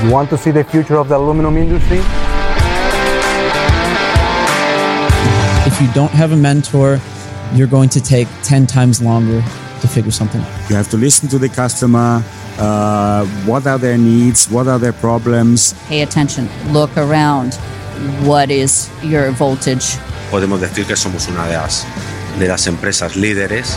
You want to see the future of the aluminum industry? If you don't have a mentor, you're going to take 10 times longer to figure something out. You have to listen to the customer. Uh, what are their needs? What are their problems? Pay attention. Look around. What is your voltage? Podemos decir que somos una de las, de las empresas líderes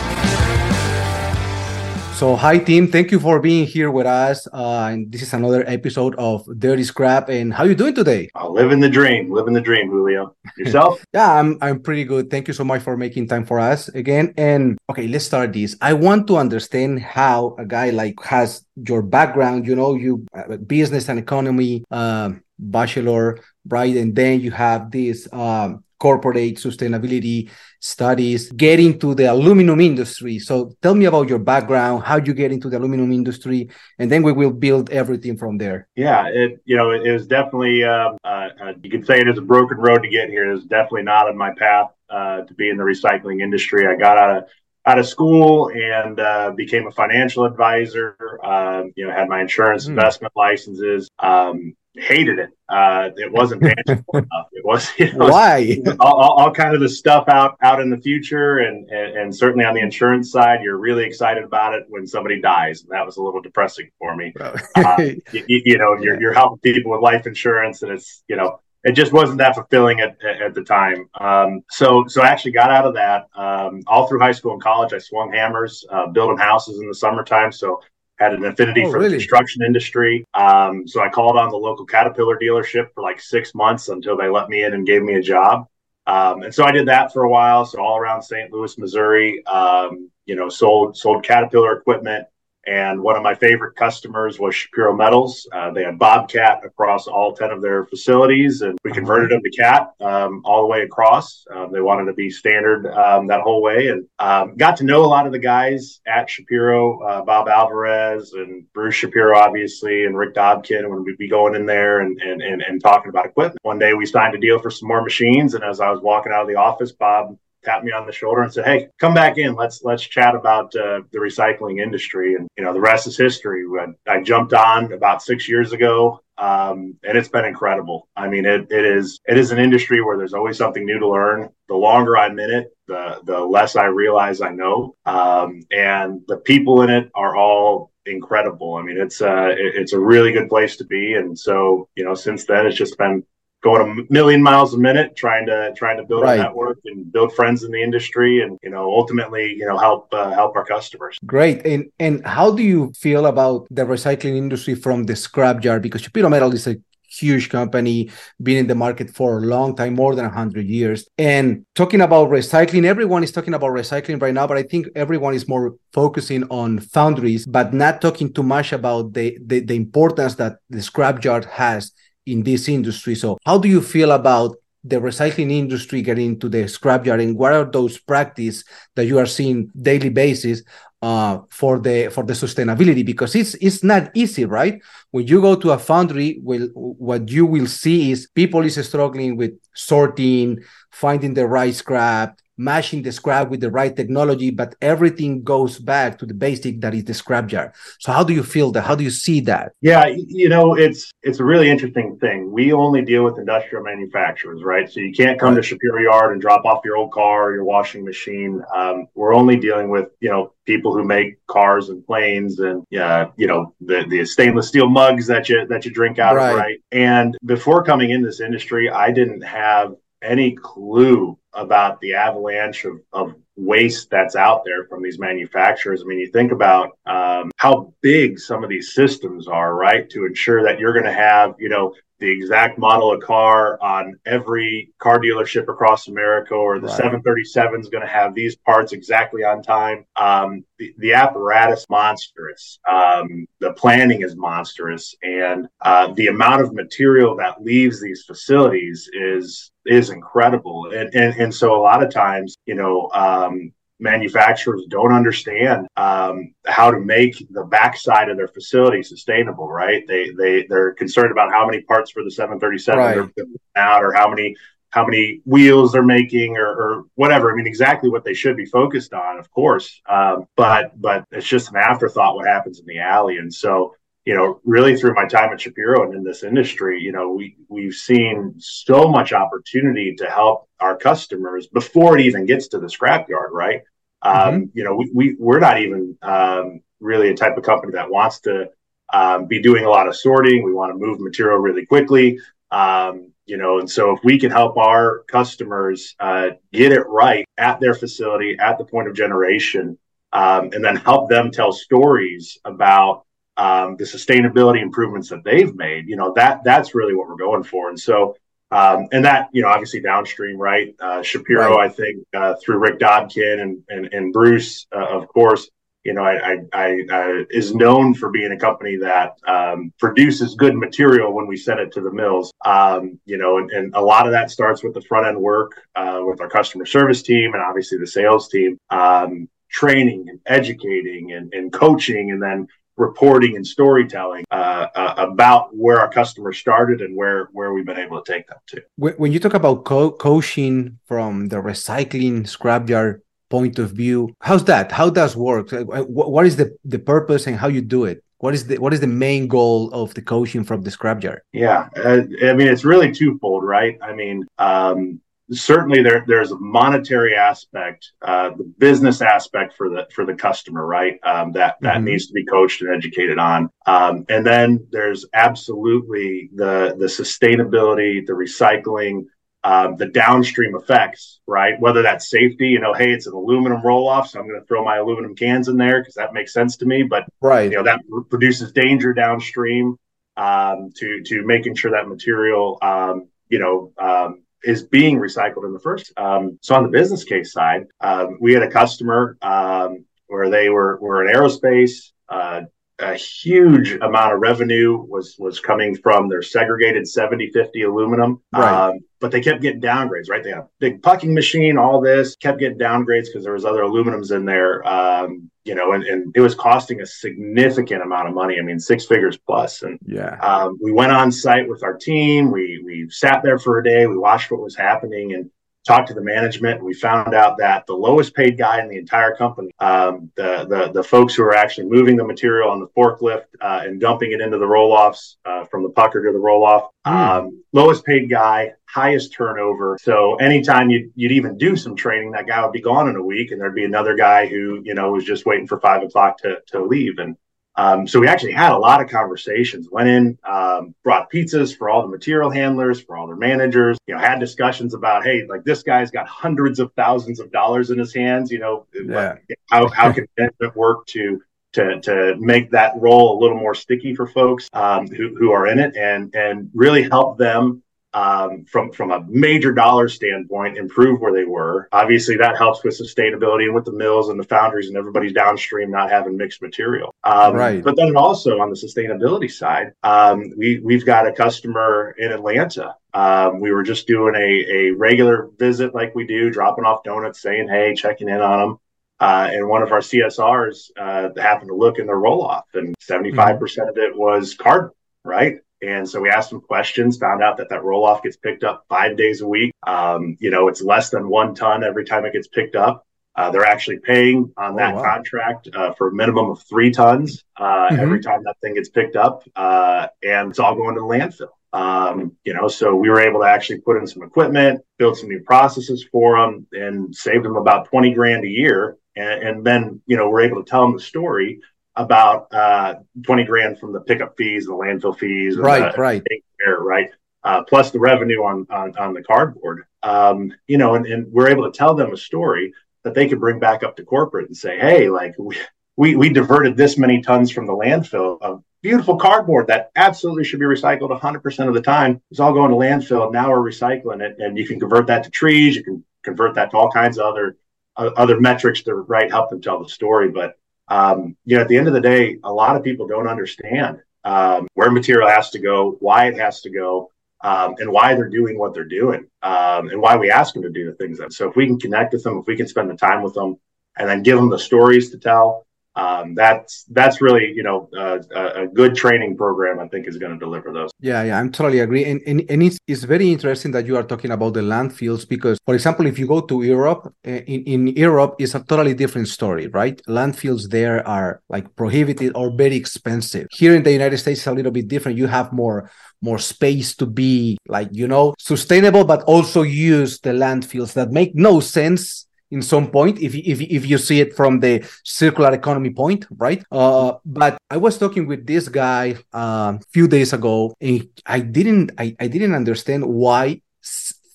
so, hi Tim, thank you for being here with us. Uh, and this is another episode of Dirty Scrap. And how you doing today? Uh, living the dream, living the dream, Julio. Yourself? yeah, I'm I'm pretty good. Thank you so much for making time for us again. And okay, let's start this. I want to understand how a guy like has your background. You know, you uh, business and economy uh, bachelor, right? And then you have this um, corporate sustainability studies, get into the aluminum industry. So tell me about your background, how you get into the aluminum industry, and then we will build everything from there. Yeah, it you know it was definitely uh, uh, uh, you could say it is a broken road to get here. It was definitely not on my path uh, to be in the recycling industry. I got out of out of school and uh, became a financial advisor. Uh, you know, had my insurance mm. investment licenses. Um, hated it. Uh, it wasn't tangible enough. It was why all, all, all, kind of the stuff out out in the future, and, and, and certainly on the insurance side, you're really excited about it when somebody dies, and that was a little depressing for me. uh, you, you, know, you're you're helping people with life insurance, and it's you know. It just wasn't that fulfilling at, at the time. Um, so, so I actually got out of that. Um, all through high school and college, I swung hammers, uh, building houses in the summertime. So had an affinity oh, for really? the construction industry. Um, so I called on the local Caterpillar dealership for like six months until they let me in and gave me a job. Um, and so I did that for a while. So all around St. Louis, Missouri, um, you know, sold sold Caterpillar equipment, and one of my favorite customers was Shapiro Metals. Uh, they had Bobcat across all 10 of their facilities, and we converted them to CAT um, all the way across. Um, they wanted to be standard um, that whole way, and um, got to know a lot of the guys at Shapiro, uh, Bob Alvarez and Bruce Shapiro, obviously, and Rick Dobkin when we'd be going in there and, and, and, and talking about equipment. One day we signed a deal for some more machines, and as I was walking out of the office, Bob tapped me on the shoulder and said, "Hey, come back in. Let's let's chat about uh, the recycling industry." And you know, the rest is history. I, jumped on about six years ago, um, and it's been incredible. I mean, it it is it is an industry where there's always something new to learn. The longer I'm in it, the the less I realize I know, um, and the people in it are all incredible. I mean, it's uh, it's a really good place to be. And so, you know, since then, it's just been going a million miles a minute trying to trying to build right. a network and build friends in the industry and you know ultimately you know help uh, help our customers. Great. And and how do you feel about the recycling industry from the scrapyard because Shapiro Metal is a huge company been in the market for a long time more than 100 years. And talking about recycling everyone is talking about recycling right now but i think everyone is more focusing on foundries but not talking too much about the the, the importance that the scrapyard has in this industry. So, how do you feel about the recycling industry getting into the scrapyard, and what are those practices that you are seeing daily basis uh, for the for the sustainability? Because it's it's not easy, right? When you go to a foundry, well, what you will see is people is struggling with sorting, finding the right scrap, matching the scrap with the right technology, but everything goes back to the basic that is the scrap scrapyard. So how do you feel that? How do you see that? Yeah, you know, it's it's a really interesting thing. We only deal with industrial manufacturers, right? So you can't come to Shapiro Yard and drop off your old car or your washing machine. Um, we're only dealing with you know people who make cars and planes and uh, you know the the stainless steel mugs that you that you drink out right. of, right? And before coming in this industry, I didn't have any clue about the avalanche of, of waste that's out there from these manufacturers. I mean, you think about um, how big some of these systems are, right? To ensure that you're going to have, you know, the exact model of car on every car dealership across America, or the right. 737 is going to have these parts exactly on time. Um, the, the, apparatus monstrous. Um, the planning is monstrous, and uh, the amount of material that leaves these facilities is is incredible. And, and, and so a lot of times, you know, um, manufacturers don't understand um, how to make the backside of their facility sustainable. Right? They they they're concerned about how many parts for the 737 right. they're putting out, or how many how many wheels they're making, or, or whatever. I mean, exactly what they should be focused on, of course. Um, but but it's just an afterthought what happens in the alley, and so you know, really through my time at Shapiro and in this industry, you know, we we've seen so much opportunity to help our customers before it even gets to the scrapyard, right? Mm-hmm. Um, you know, we, we we're not even um, really a type of company that wants to um, be doing a lot of sorting. We want to move material really quickly. Um, you know, and so if we can help our customers uh, get it right at their facility at the point of generation, um, and then help them tell stories about um, the sustainability improvements that they've made, you know, that that's really what we're going for. And so, um, and that, you know, obviously downstream, right? Uh, Shapiro, right. I think, uh, through Rick Dobkin and, and, and Bruce, uh, of course, you know, I, I, I uh, is known for being a company that um, produces good material when we send it to the mills. Um, you know, and, and, a lot of that starts with the front end work uh, with our customer service team and obviously the sales team, um, training and educating and, and coaching, and then reporting and storytelling uh, uh, about where our customers started and where where we've been able to take them to. When you talk about co- coaching from the recycling scrapyard point of view, how's that? How does work? What is the the purpose and how you do it? What is the what is the main goal of the coaching from the scrapyard? Yeah, uh, I mean it's really twofold, right? I mean, um, certainly there there's a monetary aspect, uh, the business aspect for the for the customer, right? Um, that that mm-hmm. needs to be coached and educated on, um, and then there's absolutely the the sustainability, the recycling. Um, the downstream effects, right? Whether that's safety, you know, hey, it's an aluminum roll off, so I'm going to throw my aluminum cans in there because that makes sense to me. But right, you know, that produces danger downstream um, to to making sure that material, um, you know, um, is being recycled in the first. Um, so on the business case side, um, we had a customer um, where they were were in aerospace. Uh, a huge amount of revenue was was coming from their segregated 7050 aluminum right. um, but they kept getting downgrades right they had a big pucking machine all this kept getting downgrades because there was other aluminums in there um, you know and, and it was costing a significant amount of money. I mean six figures plus. and yeah. um, we went on site with our team. We we sat there for a day. We watched what was happening. And talked to the management. We found out that the lowest paid guy in the entire company, um, the, the, the folks who are actually moving the material on the forklift uh, and dumping it into the roll offs uh, from the pucker to the roll off, mm. um, lowest paid guy, highest turnover. So anytime you'd, you'd even do some training, that guy would be gone in a week, and there'd be another guy who you know was just waiting for five o'clock to to leave and. Um, so we actually had a lot of conversations. Went in, um, brought pizzas for all the material handlers, for all their managers. You know, had discussions about, hey, like this guy's got hundreds of thousands of dollars in his hands. You know, yeah. how how can management work to to to make that role a little more sticky for folks um, who who are in it, and and really help them um, from from a major dollar standpoint improve where they were. Obviously, that helps with sustainability and with the mills and the foundries and everybody's downstream not having mixed material. Um, right. But then also on the sustainability side, um, we we've got a customer in Atlanta. Um, we were just doing a a regular visit like we do, dropping off donuts, saying hey, checking in on them. Uh, and one of our CSRs uh, happened to look in their roll off, and 75% mm-hmm. percent of it was cardboard, right? And so we asked some questions, found out that that roll off gets picked up five days a week. Um, you know, it's less than one ton every time it gets picked up. Uh, they're actually paying on oh, that wow. contract uh, for a minimum of three tons uh, mm-hmm. every time that thing gets picked up, uh, and it's all going to the landfill. Um, you know, so we were able to actually put in some equipment, build some new processes for them, and save them about twenty grand a year. And, and then, you know, we're able to tell them the story about uh, 20 grand from the pickup fees, the landfill fees, right, the, right, care, right, uh, plus the revenue on on, on the cardboard. Um, you know, and, and we're able to tell them a story that they could bring back up to corporate and say, hey, like we, we, we diverted this many tons from the landfill of beautiful cardboard that absolutely should be recycled 100% of the time. It's all going to landfill. Now we're recycling it, and you can convert that to trees. You can convert that to all kinds of other uh, other metrics to right help them tell the story. But um, you know, at the end of the day, a lot of people don't understand um, where material has to go, why it has to go, um, and why they're doing what they're doing, um, and why we ask them to do the things. That so, if we can connect with them, if we can spend the time with them, and then give them the stories to tell, um, that's that's really you know uh, a good training program I think is going to deliver those. Yeah, yeah, I'm totally agree, and and, and it's, it's very interesting that you are talking about the landfills because, for example, if you go to Europe, eh, in in Europe it's a totally different story, right? Landfills there are like prohibited or very expensive. Here in the United States, it's a little bit different. You have more more space to be like you know sustainable, but also use the landfills that make no sense in some point if, if, if you see it from the circular economy point right? Uh, but i was talking with this guy a uh, few days ago and i didn't I, I didn't understand why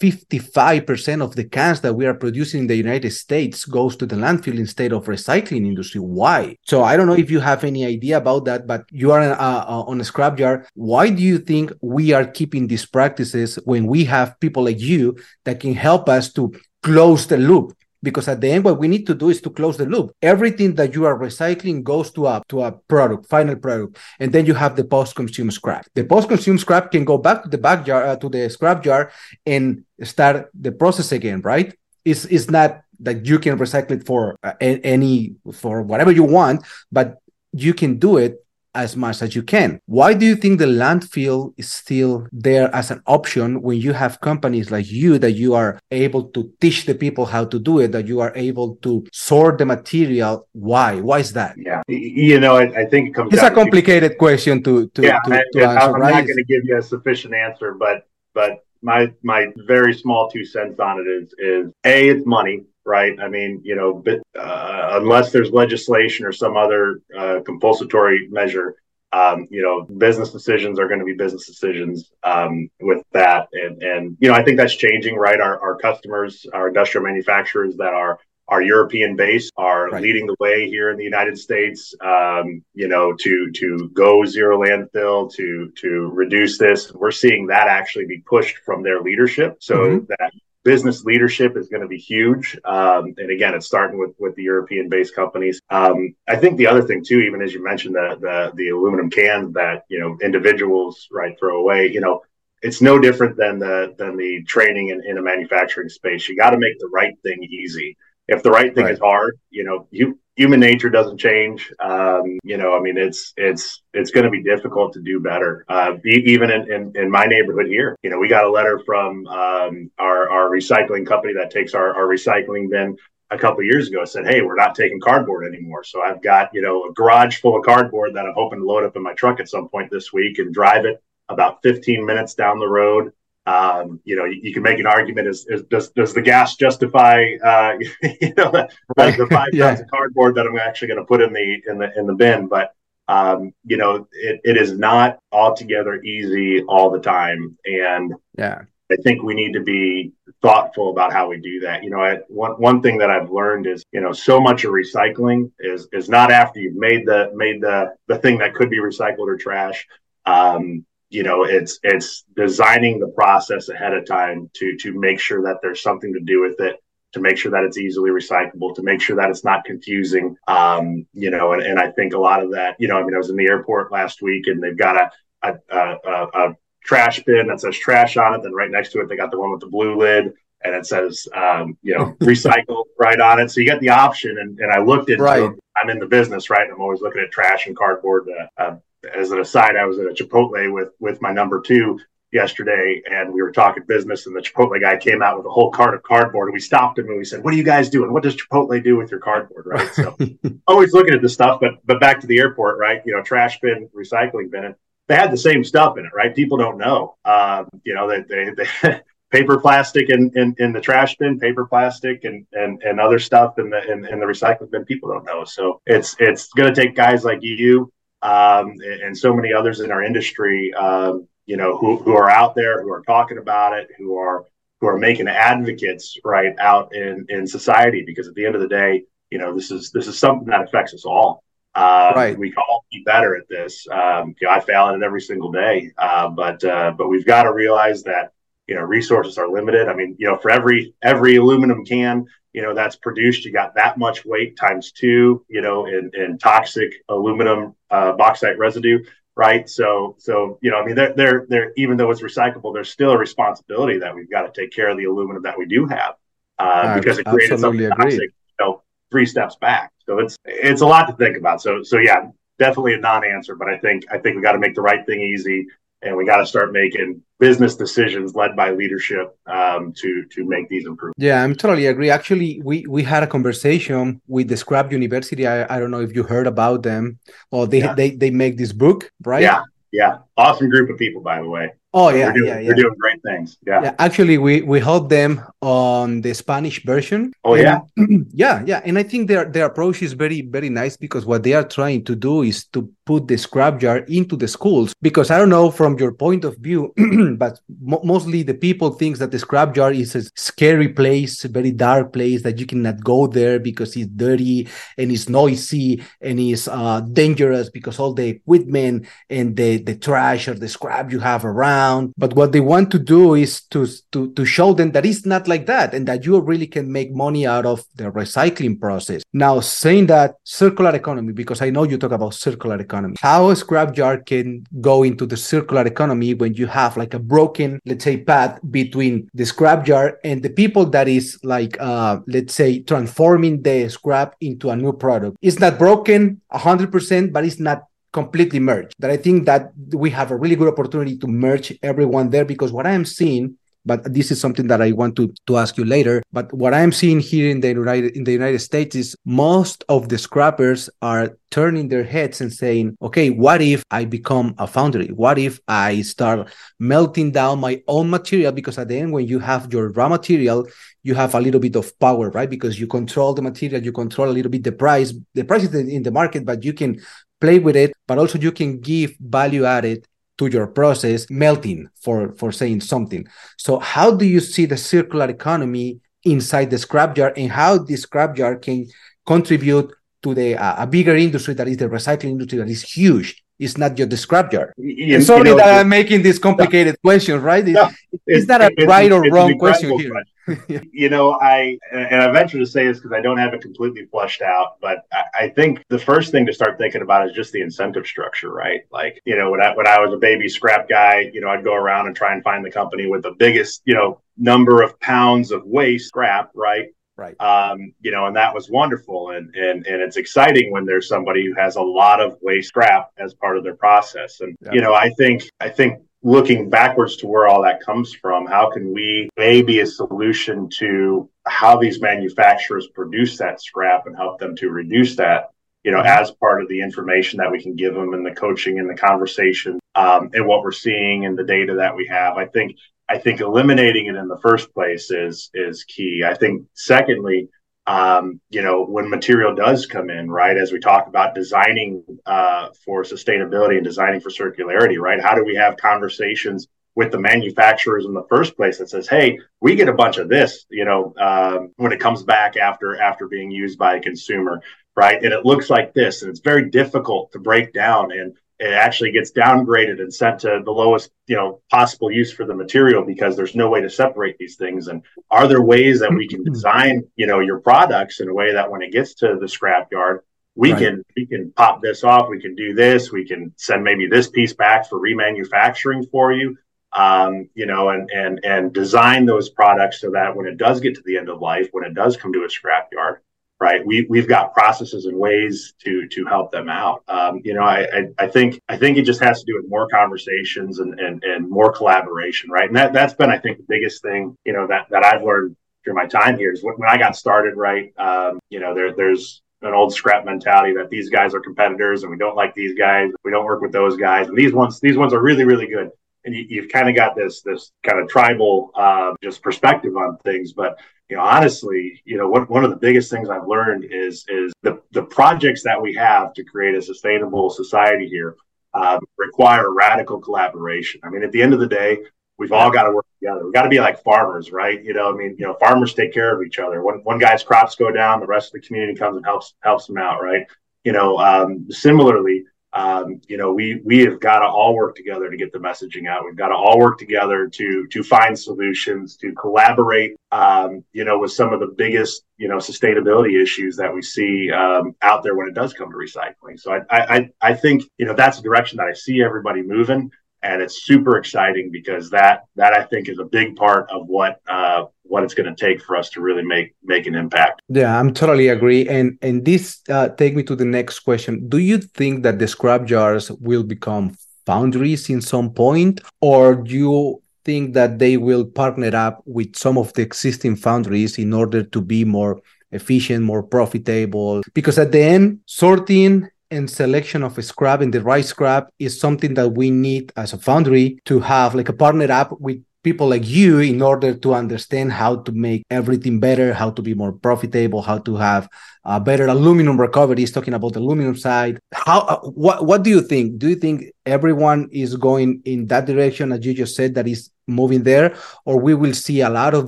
55% of the cans that we are producing in the united states goes to the landfill instead of recycling industry. Why? So i don't know if you have any idea about that but you are uh, uh, on a scrapyard. Why do you think we are keeping these practices when we have people like you that can help us to close the loop because at the end what we need to do is to close the loop. Everything that you are recycling goes to a to a product final product. And then you have the post consume scrap. The post consume scrap can go back to the backyard uh, to the scrap jar and start the process again right? It's it's not that you can recycle it for uh, any for whatever you want but you can do it as much as you can. Why do you think the landfill is still there as an option when you have companies like you that you are able to teach the people how to do it, that you are able to sort the material? Why? Why is that? Yeah, you know, I, I think it. It's a complicated to, question to to, yeah, to, to answer. I'm right? not going to give you a sufficient answer, but but my my very small two cents on it is is a it's money right? I mean, you know, but, uh, unless there's legislation or some other uh, compulsory measure, um, you know, business decisions are going to be business decisions um, with that, and and you know, I think that's changing, right? Our our customers, our industrial manufacturers that are are European based are right. leading the way here in the United States. Um, you know, to to go zero landfill, to to reduce this. We're seeing that actually be pushed from their leadership, so mm-hmm. that business leadership is going to be huge. Um, and again, it's starting with with the European based companies. Um, I think the other thing too, even as you mentioned the, the the aluminum cans that you know individuals right throw away, you know. It's no different than the than the training in, in a manufacturing space. You got to make the right thing easy. If the right thing right. is hard, you know, you human nature doesn't change. Um, you know, I mean, it's it's it's going to be difficult to do better. Uh, even in, in, in my neighborhood here, you know, we got a letter from um, our our recycling company that takes our our recycling bin a couple years ago said, "Hey, we're not taking cardboard anymore." So I've got you know a garage full of cardboard that I'm hoping to load up in my truck at some point this week and drive it about 15 minutes down the road um, you know, you, you, can make an argument: is, is, does does the gas justify, uh, you know, the, right. the five yeah. tons of cardboard that I'm actually going to put in the in the in the bin? But um, you know, it, it is not altogether easy all the time, and yeah, I think we need to be thoughtful about how we do that. You know, I, one one thing that I've learned is, you know, so much of recycling is is not after you've made the made the the thing that could be recycled or trash. Um, you know it's it's designing the process ahead of time to to make sure that there's something to do with it to make sure that it's easily recyclable to make sure that it's not confusing um, you know and, and i think a lot of that you know i mean i was in the airport last week and they've got a a, a, a trash bin that says trash on it then right next to it they got the one with the blue lid and it says um, you know recycle right on it so you get the option and, and i looked into right. i'm in the business right i'm always looking at trash and cardboard uh, uh, as an aside, I was at a Chipotle with with my number two yesterday, and we were talking business, and the Chipotle guy came out with a whole cart of cardboard, and we stopped him and we said, "What are you guys doing? What does Chipotle do with your cardboard?" Right. So, always looking at the stuff, but but back to the airport, right? You know, trash bin, recycling bin. They had the same stuff in it, right? People don't know. Um, you know, they, they, they paper plastic in, in, in, the trash bin, paper plastic and, and, and other stuff in the in, in the recycling bin. People don't know. So it's it's going to take guys like you um, and so many others in our industry, um, you know, who, who are out there, who are talking about it, who are who are making advocates right out in in society. Because at the end of the day, you know, this is this is something that affects us all. Uh, right. We can all be better at this. Um, you know, I fail at it every single day, uh, but uh, but we've got to realize that you know resources are limited. I mean, you know, for every every aluminum can you know that's produced you got that much weight times two you know in, in toxic aluminum uh, bauxite residue right so so you know i mean they're, they're they're even though it's recyclable there's still a responsibility that we've got to take care of the aluminum that we do have uh, because it created something toxic you know three steps back. So it's it's a lot to think about. So so yeah, definitely a non-answer, but I think I think we got to make the right thing easy and we got to start making business decisions led by leadership um, to to make these improvements. Yeah, I'm totally agree. Actually, we we had a conversation with the Scrap University. I, I don't know if you heard about them. Or they yeah. they they make this book, right? Yeah, yeah, awesome group of people, by the way. Oh yeah, they're doing, yeah, yeah. They're doing great things. Yeah. yeah. Actually, we we helped them on the Spanish version. Oh yeah. yeah, yeah. And I think their their approach is very very nice because what they are trying to do is to put the scrapyard into the schools. Because I don't know from your point of view, but mo- mostly the people thinks that the scrap scrapyard is a scary place, a very dark place that you cannot go there because it's dirty and it's noisy and it's uh, dangerous because all the equipment and the the trash or the scrap you have around around. But what they want to do is to, to, to show them that it's not like that and that you really can make money out of the recycling process. Now, saying that circular economy, because I know you talk about circular economy, how a scrapyard can go into the circular economy when you have like a broken, let's say, path between the scrapyard and the people that is like, uh, let's say, transforming the scrap into a new product. It's not broken 100%, but it's not completely merged. That I think that we have a really good opportunity to merge everyone there because what I am seeing but this is something that I want to, to ask you later. But what I'm seeing here in the United in the United States is most of the scrappers are turning their heads and saying, okay, what if I become a foundry? What if I start melting down my own material? Because at the end, when you have your raw material, you have a little bit of power, right? Because you control the material, you control a little bit the price. The price is in the market, but you can play with it, but also you can give value added to your process melting for for saying something. So how do you see the circular economy inside the scrapyard and how the scrapyard can contribute to the uh, a bigger industry that is the recycling industry that is huge it's not your the scrapyard. You, sorry you know, that I'm making this complicated no, question, right? Is, no, is that a right or wrong question here? Question. you know, I and I venture to say this because I don't have it completely flushed out, but I, I, think the first thing to start thinking about is just the incentive structure, right? Like, you know, when I when I was a baby scrap guy, you know, I'd go around and try and find the company with the biggest, you know, number of pounds of waste scrap, right? Right. Um, you know, and that was wonderful. And and and it's exciting when there's somebody who has a lot of waste scrap as part of their process. And yeah. you know, I think I think looking backwards to where all that comes from, how can we a be a solution to how these manufacturers produce that scrap and help them to reduce that, you know, mm-hmm. as part of the information that we can give them and the coaching and the conversation um, and what we're seeing and the data that we have. I think I think eliminating it in the first place is is key. I think secondly, um, you know, when material does come in, right, as we talk about designing uh, for sustainability and designing for circularity, right, how do we have conversations with the manufacturers in the first place that says, hey, we get a bunch of this, you know, um, when it comes back after after being used by a consumer, right, and it looks like this, and it's very difficult to break down and it actually gets downgraded and sent to the lowest you know possible use for the material because there's no way to separate these things and are there ways that we can design you know your products in a way that when it gets to the scrap yard we right. can we can pop this off we can do this we can send maybe this piece back for remanufacturing for you um, you know and and and design those products so that when it does get to the end of life when it does come to a scrap yard right? We we've got processes and ways to to help them out. Um, you know, I, I, I think I think it just has to do with more conversations and and and more collaboration, right? And that that's been I think the biggest thing you know that that I've learned through my time here is when, when I got started, right? Um, you know, there there's an old scrap mentality that these guys are competitors and we don't like these guys, we don't work with those guys, and these ones these ones are really really good and you, have kind of got this this kind of tribal uh, just perspective on things. But you know, honestly, you know, what, one of the biggest things I've learned is is the the projects that we have to create a sustainable society here um, require radical collaboration. I mean, at the end of the day, we've all got to work together. We've got to be like farmers, right? You know, I mean, you know, farmers take care of each other. When one guy's crops go down, the rest of the community comes and helps helps them out, right? You know, um, similarly, um, you know, we we have got to all work together to get the messaging out. We've got to all work together to to find solutions, to collaborate. Um, you know, with some of the biggest you know sustainability issues that we see um, out there when it does come to recycling. So I, I I think you know that's a direction that I see everybody moving, and it's super exciting because that that I think is a big part of what uh, what it's going to take for us to really make make an impact. Yeah, I'm totally agree. And and this uh, take me to the next question. Do you think that the scrap jars will become foundries in some point, or do you think that they will partner up with some of the existing foundries in order to be more efficient, more profitable? Because at the end, sorting and selection of scrap and the right scrap is something that we need as a foundry to have like a partner up with people like you in order to understand how to make everything better, how to be more profitable, how to have uh, better aluminum recovery. recoveries. Talking about the aluminum side, how uh, what what do you think? Do you think everyone is going in that direction, as you just said, that is moving there, or we will see a lot of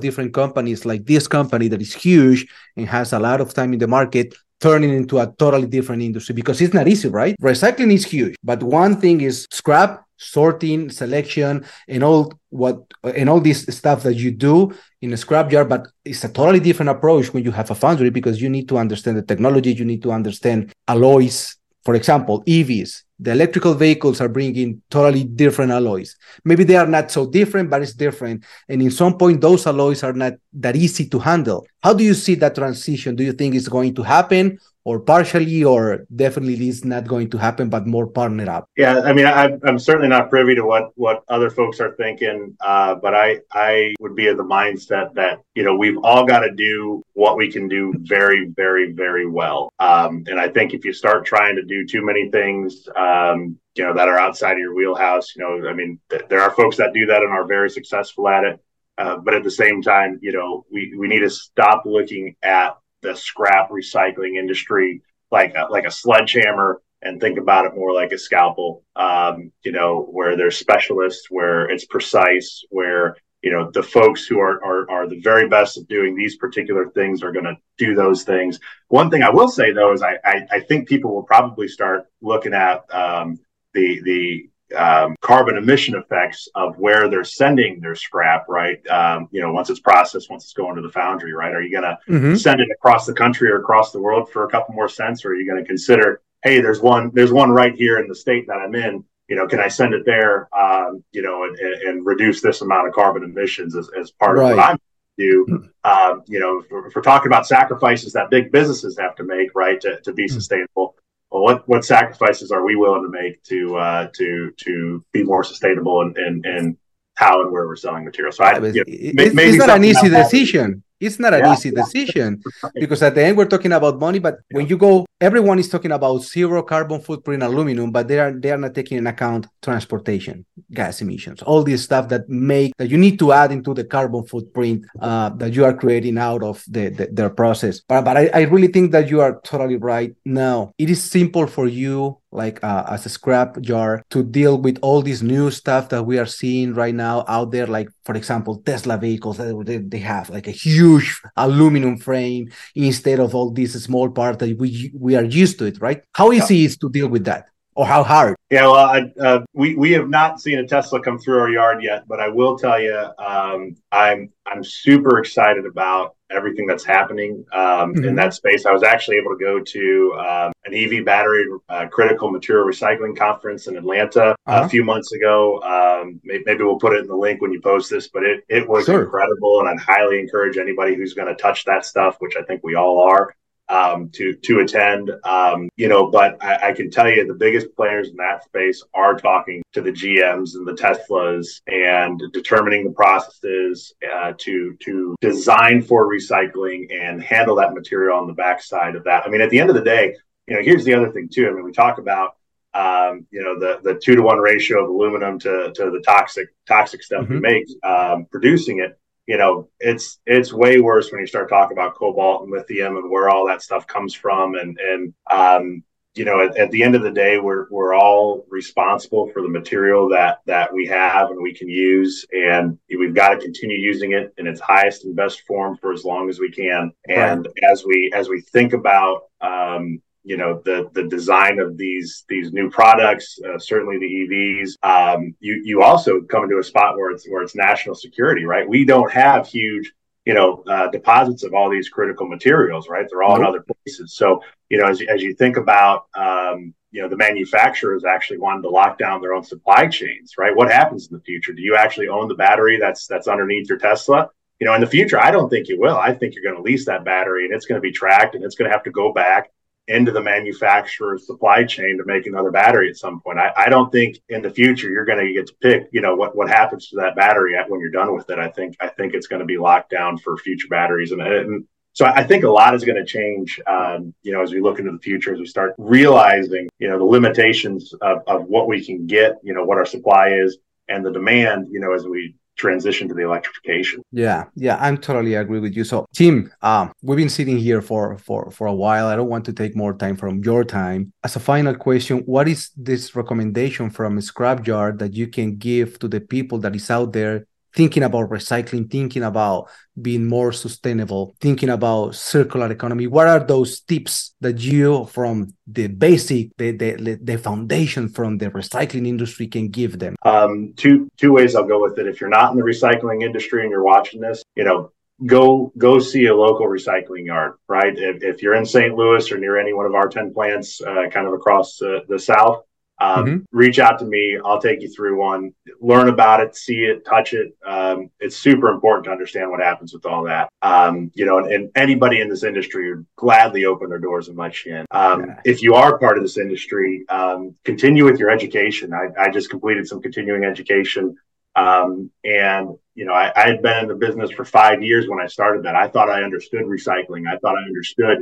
different companies like this company that is huge and has a lot of time in the market turning into a totally different industry because it's not easy, right? Recycling is huge, but one thing is scrap sorting, selection, and all what and all this stuff that you do in a scrapyard. But it's a totally different approach when you have a foundry because you need to understand the technology, you need to understand alloys. For example, EVs, the electrical vehicles are bringing totally different alloys. Maybe they are not so different, but it's different. And in some point, those alloys are not that easy to handle. How do you see that transition? Do you think it's going to happen, or partially or definitely is not going to happen but more partner up? Yeah i mean I, am certainly not privy to what what other folks are thinking uh, but i i would be of the mindset that you know we've all got to do what we can do very very very well. Um, and i think if you start trying to do too many things um, you know that are outside of your wheelhouse you know i mean th- there are folks that do that and are very successful at it uh, but at the same time you know we, we need to stop looking at the scrap recycling industry like a, like a sledgehammer and think about it more like a scalpel. Um, you know, where there's specialists, where it's precise, where you know the folks who are are, are the very best at doing these particular things are going to do those things. One thing I will say though is I I, I think people will probably start looking at um, the the um, carbon emission effects of where they're sending their scrap, right? Um, you know, once it's processed, once it's going to the foundry, right? Are you going to mm-hmm. send it across the country or across the world for a couple more cents, or are you going to consider, hey, there's one, there's one right here in the state that I'm in. You know, can I send it there? Um, you know, and, and, reduce this amount of carbon emissions as, as part right. of what I'm do. Hmm. Um, you know, if we're, if we're, talking about sacrifices that big businesses have to make, right, to, to be hmm. sustainable, well, what what sacrifices are we willing to make to uh, to to be more sustainable and and and how and where we're selling material? So I, you know, it's, it's not an easy decision. It's not an yeah. easy decision because at the end we're talking about money. But yeah. when you go, everyone is talking about zero carbon footprint aluminum, but they are they are not taking in account transportation, gas emissions, all this stuff that make that you need to add into the carbon footprint uh, that you are creating out of the, the their process. But but I, I really think that you are totally right. Now it is simple for you like uh, as a scrap jar to deal with all this new stuff that we are seeing right now out there like for example tesla vehicles they, they have like a huge aluminum frame instead of all these small parts that we we are used to it right how easy yeah. is to deal with that or how hard? Yeah, well, I, uh, we we have not seen a Tesla come through our yard yet, but I will tell you, um, I'm I'm super excited about everything that's happening um, mm-hmm. in that space. I was actually able to go to um, an EV battery uh, critical material recycling conference in Atlanta uh-huh. a few months ago. Um, maybe, maybe, we'll put it in the link when you post this, but it it was sure. incredible, and I'd highly encourage anybody who's going to touch that stuff, which I think we all are um, to to attend. Um, you know, but I, I, can tell you the biggest players in that space are talking to the GMs and the Teslas and determining the processes uh, to to design for recycling and handle that material on the backside of that. I mean, at the end of the day, you know, here's the other thing too. I mean, we talk about um, you know the the two to one ratio of aluminum to to the toxic toxic stuff mm-hmm. we make um, producing it you know, it's it's way worse when you start talking about cobalt and lithium and where all that stuff comes from. And and um, you know, at, at, the end of the day, we're we're all responsible for the material that that we have and we can use, and we've got to continue using it in its highest and best form for as long as we can. And right. as we as we think about um, you know the the design of these these new products, uh, certainly the EVs. Um, you you also come into a spot where it's where it's national security, right? We don't have huge you know uh, deposits of all these critical materials, right? They're all in other places. So you know as as you think about um, you know the manufacturers actually wanted to lock down their own supply chains, right? What happens in the future? Do you actually own the battery that's that's underneath your Tesla? you know, in the future, I don't think you will. I think you're going to lease that battery and it's going to be tracked and it's going to have to go back into the manufacturer's supply chain to make another battery at some point. I, I don't think in the future you're going to get to pick, you know, what, what happens to that battery when you're done with it. I think I think it's going to be locked down for future batteries, and, and so I think a lot is going to change, um, you know, as we look into the future, as we start realizing, you know, the limitations of, of what we can get, you know, what our supply is, and the demand, you know, as we transition to the electrification. Yeah, yeah, I'm totally agree with you. So, Tim, um, we've been sitting here for for for a while. I don't want to take more time from your time. As a final question, what is this recommendation from Scrapyard that you can give to the people that is out there thinking about recycling, thinking about being more sustainable, thinking about circular economy? What are those tips that you, from the basic, the the, the foundation from the recycling industry, can give them? Um, two two ways I'll go with it. If you're not in the recycling industry and you're watching this, you know, go go see a local recycling yard right if, if you're in st louis or near any one of our 10 plants uh, kind of across uh, the south um, mm-hmm. reach out to me. I'll take you through one. Learn about it see it touch it. Um, it's super important to understand what happens with all that. Um, you know and, and, anybody in this industry would gladly open their doors and let you in. Um, yeah. if you are part of this industry um, continue with your education. I, I, just completed some continuing education. Um, and you know I, I, had been in the business for five years when i started that. I thought i understood recycling. I thought i understood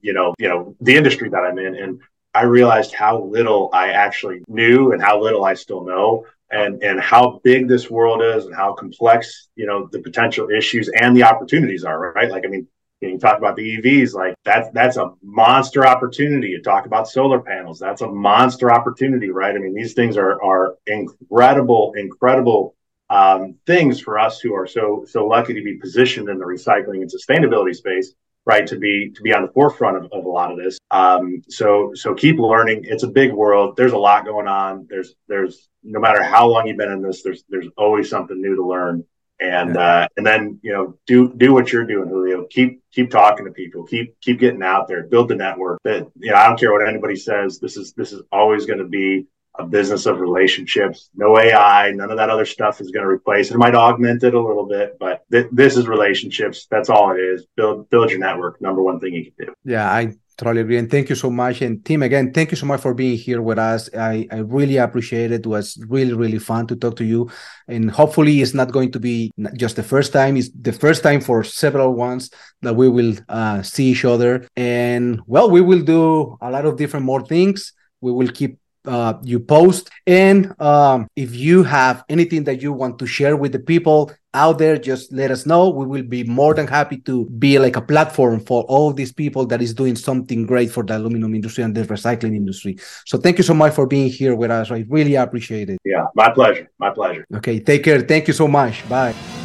you know you know the industry that i'm in. And I realized how little I actually knew and how little I still know and and how big this world is and how complex you know the potential issues and the opportunities are right? Like i mean you talk about the evs like that's that's a monster opportunity. You talk about solar panels that's a monster opportunity right? I mean these things are are incredible incredible um, things for us who are so so lucky to be positioned in the recycling and sustainability space right to be to be on the forefront of, of a lot of this. Um, so so keep learning. It's a big world. There's a lot going on. There's there's no matter how long you've been in this there's there's always something new to learn. And yeah. uh, and then you know do do what you're doing julio. Keep keep talking to people. Keep keep getting out there. Build the network. That you know i don't care what anybody says. This is this is always going to be a business of relationships. No AI, none of that other stuff is going to replace it. Might augment it a little bit, but th- this is relationships. That's all it is. Build build your network. Number one thing you can do. Yeah, I totally agree. And thank you so much. And Tim, again, thank you so much for being here with us. I, I really appreciate it. It was really, really fun to talk to you. And hopefully it's not going to be just the first time. It's the first time for several ones that we will uh, see each other. And well, we will do a lot of different more things. We will keep uh, you post. And um, if you have anything that you want to share with the people out there, just let us know. We will be more than happy to be like a platform for all these people that is doing something great for the aluminum industry and the recycling industry. So thank you so much for being here with us. I really appreciate it. Yeah, my pleasure. My pleasure. Okay, take care. Thank you so much. Bye.